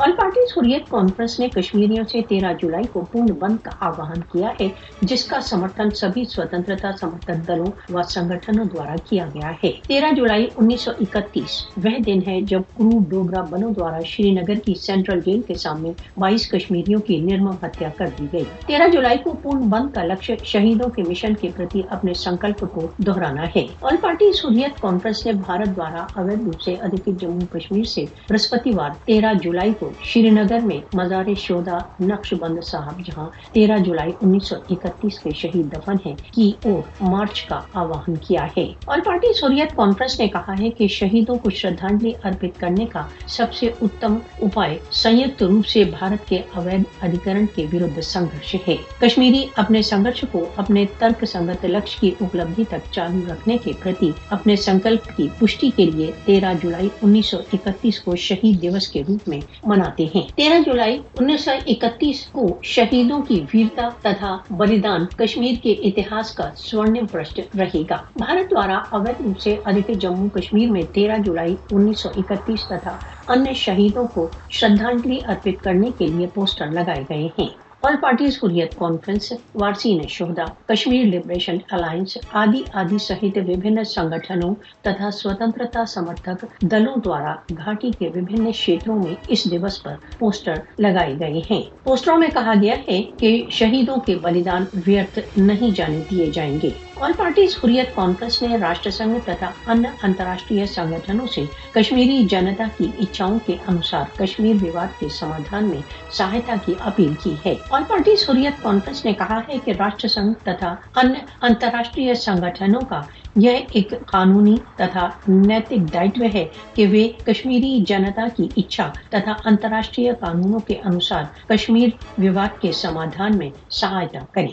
all party Hurriyat Conference نے کشمیریوں سے تیرہ جولائی کو پورن بند کا آواہن کیا ہے، جس کا سمرتھن سبھی سوتنترتا سمرتھک دلوں و سنگھنوں دوارا کیا گیا ہے۔ تیرہ جولائی انیس سو اکتیس، وہ دن ہے جب کرو ڈوگرا بنوں دوارا شری نگر کی سینٹرل جیل کے سامنے بائیس کشمیریوں کی نرمم ہتیا کر دی گئی۔ تیرہ جولائی کو پورن بند کا لکش شہیدوں کے مشن کے پرتی اپنے سنکلپ کو دہرانا ہے۔ آل پارٹی حریت کانفرنس نے بھارت دوارا اویدھ روپ سے ادھکت جموں کشمیر سے برہسپتیوار تیرہ جولائی کو شری نگر میں مزار شودا نقش بند صاحب، جہاں تیرہ جولائی انیس سو اکتیس کے شہید دفن ہیں، کی اور مارچ کا آواہن کیا ہے۔ اور پارٹی سوریت کانفرنس نے کہا ہے کہ شہیدوں کو شردھانجلی ارپت کرنے کا سب سے اتم اپائے سنیکت روپ سے بھارت کے اویدھ ادھیکرن کے ورد سنگرش ہے۔ کشمیری اپنے سنگرش کو اپنے ترک سنگت لکش کی اپلبدھی تک چالو رکھنے کے پرتی اپنے سنکلپ کی پشٹی کے لیے تیرہ جولائی انیس سو اکتیس کو شہید دیوس کے روپ میں مناتے ہیں۔ تیرہ جولائی انیس سو اکتیس کو شہیدوں کی ویرتا تتھا بلیدان کشمیر کے اتہاس کا سورنم پرشٹ رہے گا۔ بھارت دوارا اویدھ روپ سے ادھک جموں کشمیر میں تیرہ جولائی انیس سو اکتیس تتھا انیہ شہیدوں کو شردھانجلی ارپت کرنے کے لیے پوسٹر لگائے گئے ہیں۔ آل پارٹیز حریت کانفرنس وارسین شہدا کشمیر لبریشن الائنس آدی آدی سہت وبھن سنگھنوں ترا سوتنتا سمرتھک دلوں دوارا گھاٹی کے وبھن کھیتروں میں اس دیوس پر پوسٹر لگائے گئے ہیں پوسٹروں میں کہا گیا ہے کہ شہیدوں کے بلیدان ویرت نہیں جانے دیے جائیں گے آل پارٹیز حریت کانفرنس نے راشٹر سنگھ تتھا ان انتراشٹریہ سنگھنوں سے کشمیری جنتا کی اچھاؤں کے انوسار کشمیر وواد کے سمادھان میں سہایتا کی اپیل کی ہے آل پارٹیز حریت کانفرنس نے کہا ہے کہ راشٹر سنگھ تتھا ان انتراشٹریہ سنگھنوں کا یہ ایک قانونی تتھا نیتک دائتو ہے کہ وہ کشمیری جنتا کی اچھا تتھا انتراشٹریہ قانونوں کے انوسار کشمیر وواد کے سمادھان میں سہایتا کریں